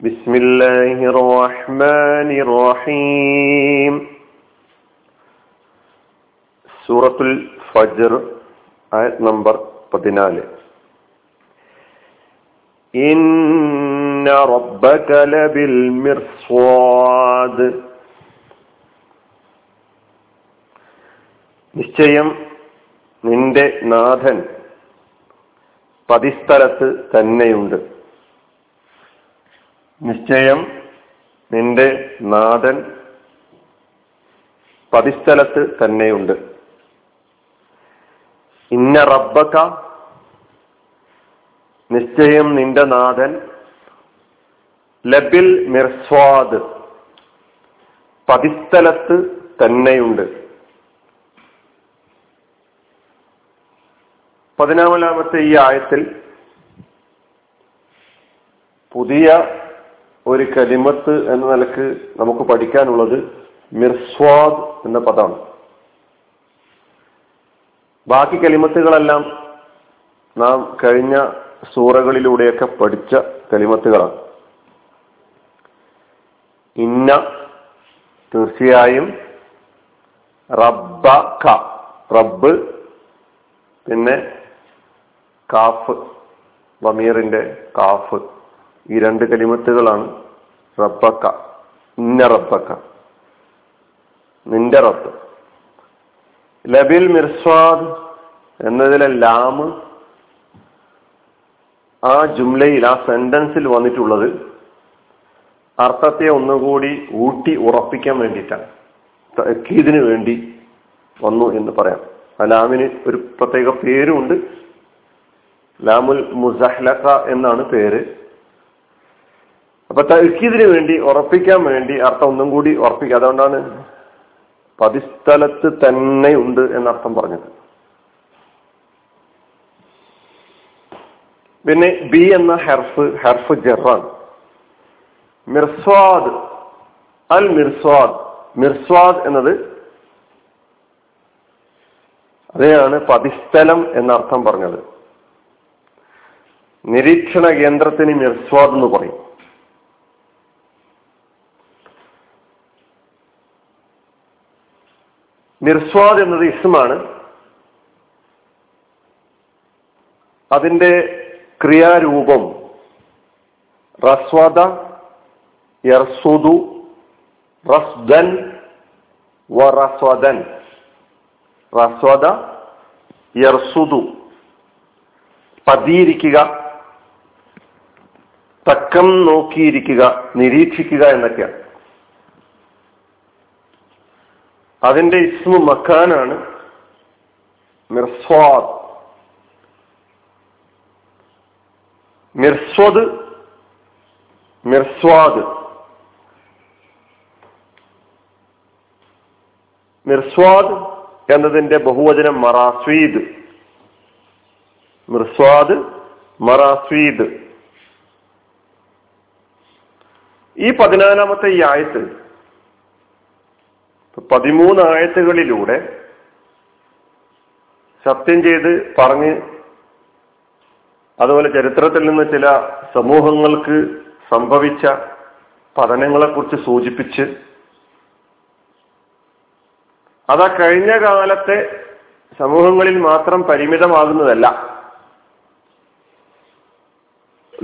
بسم الله الرحمن الرحيم സൂറത്തുൽ ഫജർ ആയത് നമ്പർ പതിനാല് ഇന്ന റബ്ബക ലബിൽ മിർസ്വാദ് നിശ്ചയം നിന്റെ നാഥൻ പതിസ്ഥലത്ത് തന്നെയുണ്ട് നിശ്ചയം നിന്റെ നാഥൻ പതിസ്ഥലത്ത് തന്നെയുണ്ട്. ഇന്ന റബ്ബക്ക നിശ്ചയം നിന്റെ നാഥൻ ലബിൽ മിർസ്വാദ് പതിസ്ഥലത്ത് തന്നെയുണ്ട്. പതിനാമലാമത്തെ ഈ ആയത്തിൽ പുതിയ ഒരു കലിമത്ത് എന്ന നിലയ്ക്ക് നമുക്ക് പഠിക്കാനുള്ളത് മിർസ്വാദ് എന്ന പദമാണ്. ബാക്കി കലിമത്തുകളെല്ലാം നാം കഴിഞ്ഞ സൂറകളിലൂടെയൊക്കെ പഠിച്ച കലിമത്തുകളാണ്. ഇന്ന തീർച്ചയായും റബ്ബ ക റബ്ബ് പിന്നെ കാഫ് വമീറിന്റെ കാഫ്. ഈ രണ്ട് കലിമത്തുകളാണ് റബ്ബക്ക ഇന്ന റബ്ബക്ക നിന്റെ റബ്ബ്. ലബിൽ മിർസ്വാദ് എന്നതിലെ ലാമ് ആ ജുംലയിൽ ആ സെന്റൻസിൽ വന്നിട്ടുള്ളത് അർത്ഥത്തെ ഒന്നുകൂടി ഊട്ടി ഉറപ്പിക്കാൻ വേണ്ടിയിട്ടാണ്. തക്കീദിന് വേണ്ടി വന്നു എന്ന് പറയാം. ആ ലാമിന് ഒരു പ്രത്യേക പേരുമുണ്ട്. ലാമുൽ മുസഹ്ലഖ എന്നാണ് പേര്. അപ്പൊ തൽക്കീദിന് വേണ്ടി ഉറപ്പിക്കാൻ വേണ്ടി അർത്ഥം ഒന്നും കൂടി ഉറപ്പിക്കുക. അതുകൊണ്ടാണ് പതിസ്ഥലത്ത് തന്നെ ഉണ്ട് എന്നർത്ഥം പറഞ്ഞത്. പിന്നെ ബി എന്ന ഹെർഫ് ഹെർഫ് ജറാൻ മിർസ്വാദ് അൽ മിർസ്വാദ്. മിർസ്വാദ് എന്നത് അതെയാണ് പതിസ്ഥലം എന്നർത്ഥം പറഞ്ഞത്. നിരീക്ഷണ കേന്ദ്രത്തിന് മിർസ്വാദ് എന്ന് പറയും. മിർസ്വാദ് എന്നത് ഇസ്മാണ്. അതിന്റെ ക്രിയാരൂപം റസ്വാദ യർസുദു റസ്ദൻ വറസ്വദൻ റസ്വാദ യർസുദു പതിയിരിക്കുക തക്കം നോക്കിയിരിക്കുക നിരീക്ഷിക്കുക എന്നൊക്കെയാണ്. അതിന്റെ ഇസ്മു മക്കാനാണ് മിർസ്വാദ്. മിർസ്വദ് മിർസ്വാദ്. മിർസ്വാദ് എന്നതിന്റെ ബഹുവചനം മറാസ്വീദ്. മിർസ്വാദ് മറാസ്വീദ്. ഈ പതിനാലാമത്തെ ഈ ആയത്ത് പതിമൂന്ന് ആയത്തുകളിലൂടെ സത്യം ചെയ്ത് പറഞ്ഞ് അതുപോലെ ചരിത്രത്തിൽ നിന്ന് ചില സമൂഹങ്ങൾക്ക് സംഭവിച്ച പഠനങ്ങളെക്കുറിച്ച് സൂചിപ്പിച്ച് അതാ കഴിഞ്ഞ കാലത്തെ സമൂഹങ്ങളിൽ മാത്രം പരിമിതമാകുന്നതല്ല.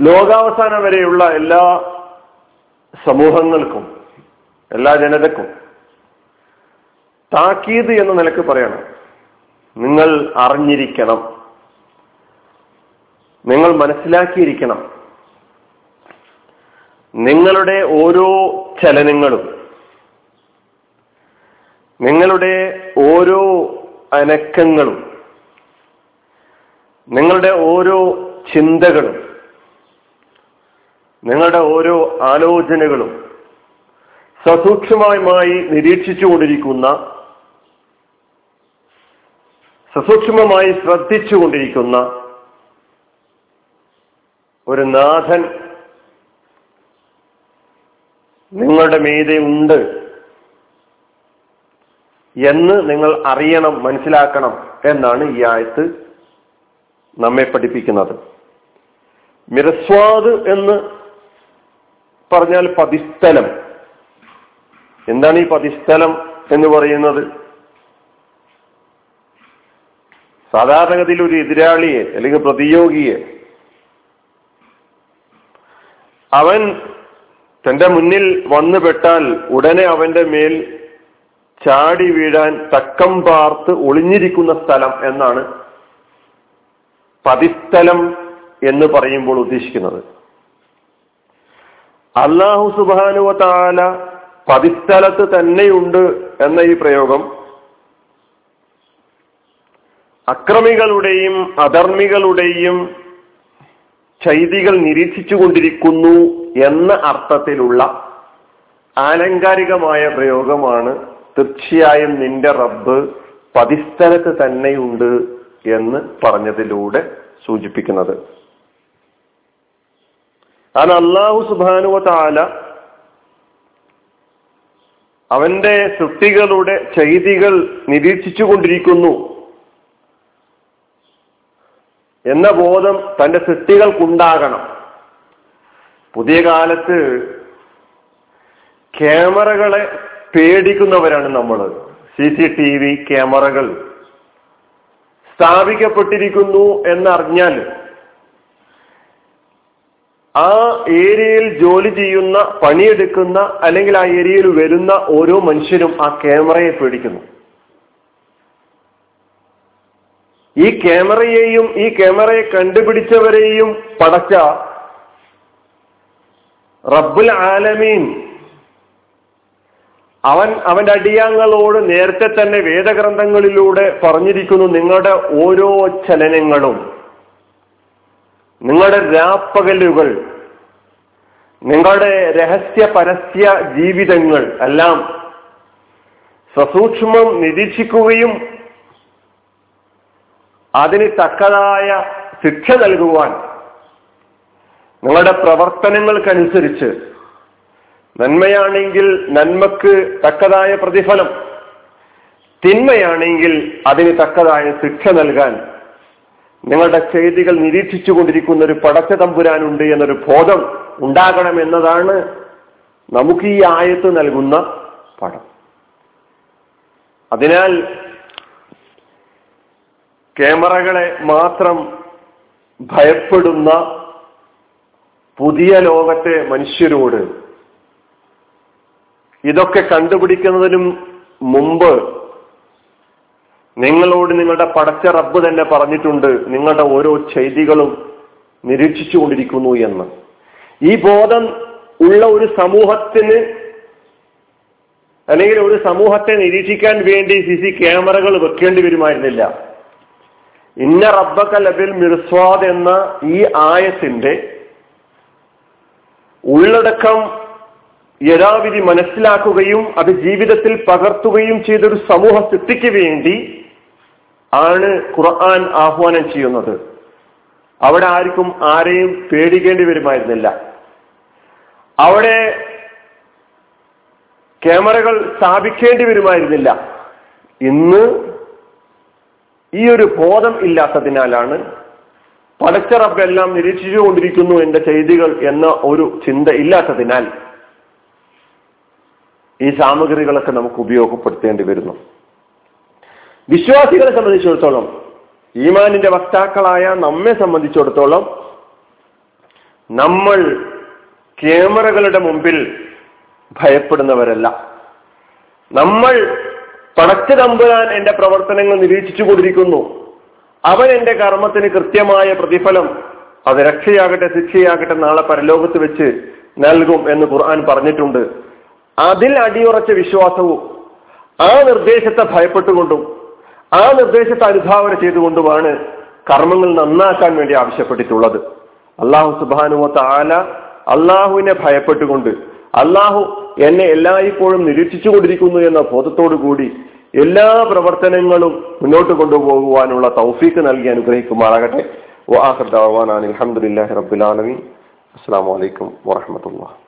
ലോകാവസാനം വരെയുള്ള എല്ലാ സമൂഹങ്ങൾക്കും എല്ലാ ജനതക്കും താക്കീത് എന്ന നിലയ്ക്ക് പറയണം. നിങ്ങൾ അറിഞ്ഞിരിക്കണം. നിങ്ങൾ മനസ്സിലാക്കിയിരിക്കണം. നിങ്ങളുടെ ഓരോ ചലനങ്ങളും നിങ്ങളുടെ ഓരോ അനക്കങ്ങളും നിങ്ങളുടെ ഓരോ ചിന്തകളും നിങ്ങളുടെ ഓരോ ആലോചനകളും സസൂക്ഷ്മമായി നിരീക്ഷിച്ചുകൊണ്ടിരിക്കുന്ന സസൂക്ഷ്മമായി ശ്രദ്ധിച്ചുകൊണ്ടിരിക്കുന്ന ഒരു നാഥൻ നിങ്ങളുടെ മീതെ ഉണ്ട് എന്ന് നിങ്ങൾ അറിയണം മനസ്സിലാക്കണം എന്നാണ് ഈ ആയത്ത് നമ്മെ പഠിപ്പിക്കുന്നത്. മിരസ്വാദ് എന്ന് പറഞ്ഞാൽ പതിസ്ഥലം. എന്താണ് ഈ പതിസ്ഥലം എന്ന് പറയുന്നത്? സാധാരണഗതിയിൽ ഒരു എതിരാളിയെ അല്ലെങ്കിൽ പ്രതിയോഗിയെ അവൻ തന്റെ മുന്നിൽ വന്നുപെട്ടാൽ ഉടനെ അവന്റെ മേൽ ചാടി വീഴാൻ തക്കം പാർത്ത് ഒളിഞ്ഞിരിക്കുന്ന സ്ഥലം എന്നാണ് പതിസ്ഥലം എന്ന് പറയുമ്പോൾ ഉദ്ദേശിക്കുന്നത്. അള്ളാഹു സുബാനുവ താല പതിസ്ഥലത്ത് തന്നെയുണ്ട് എന്ന ഈ പ്രയോഗം അക്രമികളുടെയും അധർമ്മികളുടെയും ചൈതികൾ നിരീക്ഷിച്ചുകൊണ്ടിരിക്കുന്നു എന്ന അർത്ഥത്തിലുള്ള ആലങ്കാരികമായ പ്രയോഗമാണ് തീർച്ചയായും നിന്റെ റബ്ബ് പതിസ്ഥലത്ത് തന്നെയുണ്ട് എന്ന് പറഞ്ഞതിലൂടെ സൂചിപ്പിക്കുന്നത്. അത് അള്ളാഹു സുബാനുവ താല അവന്റെ സൃഷ്ടികളുടെ ചെയ്തികൾ നിരീക്ഷിച്ചു കൊണ്ടിരിക്കുന്നു എന്ന ബോധം തന്റെ സൃഷ്ടികൾക്കുണ്ടാകണം. പുതിയ കാലത്ത് ക്യാമറകളെ പേടിക്കുന്നവരാണ് നമ്മൾ സി സി ടി വി ക്യാമറകൾ സ്ഥാപിക്കപ്പെട്ടിരിക്കുന്നു എന്നറിഞ്ഞാൽ ആ ഏരിയയിൽ ജോലി ചെയ്യുന്ന പണിയെടുക്കുന്ന അല്ലെങ്കിൽ ആ ഏരിയയിൽ വരുന്ന ഓരോ മനുഷ്യരും ആ ക്യാമറയെ പേടിക്കുന്നു. ഈ ക്യാമറയെയും ഈ ക്യാമറയെ കണ്ടുപിടിച്ചവരെയും പടച്ച റബ്ബുൽ ആലമീൻ. അവൻ അവന്റെ അടിയാങ്ങളോട് നേരത്തെ തന്നെ വേദഗ്രന്ഥങ്ങളിലൂടെ പറഞ്ഞിരിക്കുന്നു നിങ്ങളുടെ ഓരോ ചലനങ്ങളും. നിങ്ങളുടെ രാപ്പകലുകൾ. നിങ്ങളുടെ രഹസ്യ പരസ്യ ജീവിതങ്ങൾ എല്ലാം സസൂക്ഷ്മം നിരീക്ഷിക്കുകയും അതിന് തക്കതായ ശിക്ഷ നൽകുവാൻ നിങ്ങളുടെ പ്രവർത്തനങ്ങൾക്കനുസരിച്ച് നന്മയാണെങ്കിൽ നന്മക്ക് തക്കതായ പ്രതിഫലം തിന്മയാണെങ്കിൽ അതിന് തക്കതായ ശിക്ഷ നൽകാൻ നിങ്ങളുടെ ചെയ്തികൾ നിരീക്ഷിച്ചു കൊണ്ടിരിക്കുന്ന ഒരു പടച്ച തമ്പുരാനുണ്ട് എന്നൊരു ബോധം ഉണ്ടാകണം എന്നതാണ് നമുക്ക് ഈ ആയത്ത് നൽകുന്ന പടം. അതിനാൽ ക്യാമറകളെ മാത്രം ഭയപ്പെടുന്ന പുതിയ ലോകത്തെ മനുഷ്യരോട് ഇതൊക്കെ കണ്ടുപിടിക്കുന്നതിനും മുമ്പ് നിങ്ങളോട് നിങ്ങളുടെ പടച്ച റബ്ബ് തന്നെ പറഞ്ഞിട്ടുണ്ട് നിങ്ങളുടെ ഓരോ ചെയ്തികളും നിരീക്ഷിച്ചുകൊണ്ടിരിക്കുന്നു എന്ന്. ഈ ബോധം ഉള്ള ഒരു സമൂഹത്തിന് അല്ലെങ്കിൽ ഒരു സമൂഹത്തെ നിരീക്ഷിക്കാൻ വേണ്ടി സി സി ക്യാമറകൾ വെക്കേണ്ടി വരുമായിരുന്നില്ല. ഇന്ന റബ്ബക്ക ലബിൽ മിർസ്വാദ് എന്ന ഈ ആയത്തിന്റെ ഉള്ളടക്കം യഥാവിധി മനസ്സിലാക്കുകയും അത് ജീവിതത്തിൽ പകർത്തുകയും ചെയ്തൊരു സമൂഹ സൃഷ്ടിക്ക് വേണ്ടി ആണ് ഖുർആൻ ആഹ്വാനം ചെയ്യുന്നത്. അവിടെ ആർക്കും ആരെയും പേടിക്കേണ്ടി വരുമായിരുന്നില്ല. അവിടെ ക്യാമറകൾ സ്ഥാപിക്കേണ്ടി വരുമായിരുന്നില്ല. ഇന്ന് ഈ ഒരു ബോധം ഇല്ലാത്തതിനാലാണ് പടച്ച റബ്ബെല്ലാം നിരീക്ഷിച്ചുകൊണ്ടിരിക്കുന്നു എന്റെ ചെയ്തികൾ എന്ന ഒരു ചിന്ത ഇല്ലാത്തതിനാൽ ഈ സാമഗ്രികളൊക്കെ നമുക്ക് ഉപയോഗപ്പെടുത്തേണ്ടി വരുന്നു. വിശ്വാസികളെ സംബന്ധിച്ചിടത്തോളം ഈമാനിന്റെ വക്താക്കളായ നമ്മെ സംബന്ധിച്ചിടത്തോളം നമ്മൾ ക്യാമറകളുടെ മുമ്പിൽ ഭയപ്പെടുന്നവരല്ല. നമ്മൾ പടച്ചു തമ്പുരാൻ എന്റെ പ്രവർത്തനങ്ങൾ നിരീക്ഷിച്ചു കൊണ്ടിരിക്കുന്നു. അവൻ എന്റെ കർമ്മത്തിന് കൃത്യമായ പ്രതിഫലം അത് രക്ഷയാകട്ടെ ശിക്ഷയാകട്ടെ നാളെ പരലോകത്ത് വെച്ച് നൽകും എന്ന് ഖുർആൻ പറഞ്ഞിട്ടുണ്ട്. അതിൽ അടിയുറച്ച വിശ്വാസവും ആ നിർദ്ദേശത്തെ ഭയപ്പെട്ടുകൊണ്ടും ആ നിർദ്ദേശത്തെ അനുഭാവന ചെയ്തുകൊണ്ടുമാണ് കർമ്മങ്ങൾ നന്നാക്കാൻ വേണ്ടി ആവശ്യപ്പെട്ടിട്ടുള്ളത്. അള്ളാഹു സുബാനുവത്ത ആല അള്ളാഹുവിനെ ഭയപ്പെട്ടുകൊണ്ട് അള്ളാഹു എന്നെ എല്ലായ്പ്പോഴും നിരീക്ഷിച്ചു കൊണ്ടിരിക്കുന്നു എന്ന ബോധത്തോടു കൂടി എല്ലാ പ്രവർത്തനങ്ങളും മുന്നോട്ട് കൊണ്ടുപോകുവാനുള്ള തൗഫീക്ക് നൽകി അനുഗ്രഹിക്കുമാറാകട്ടെ. അസ്സാം വലൈക്കും വാഹമത്തുള്ള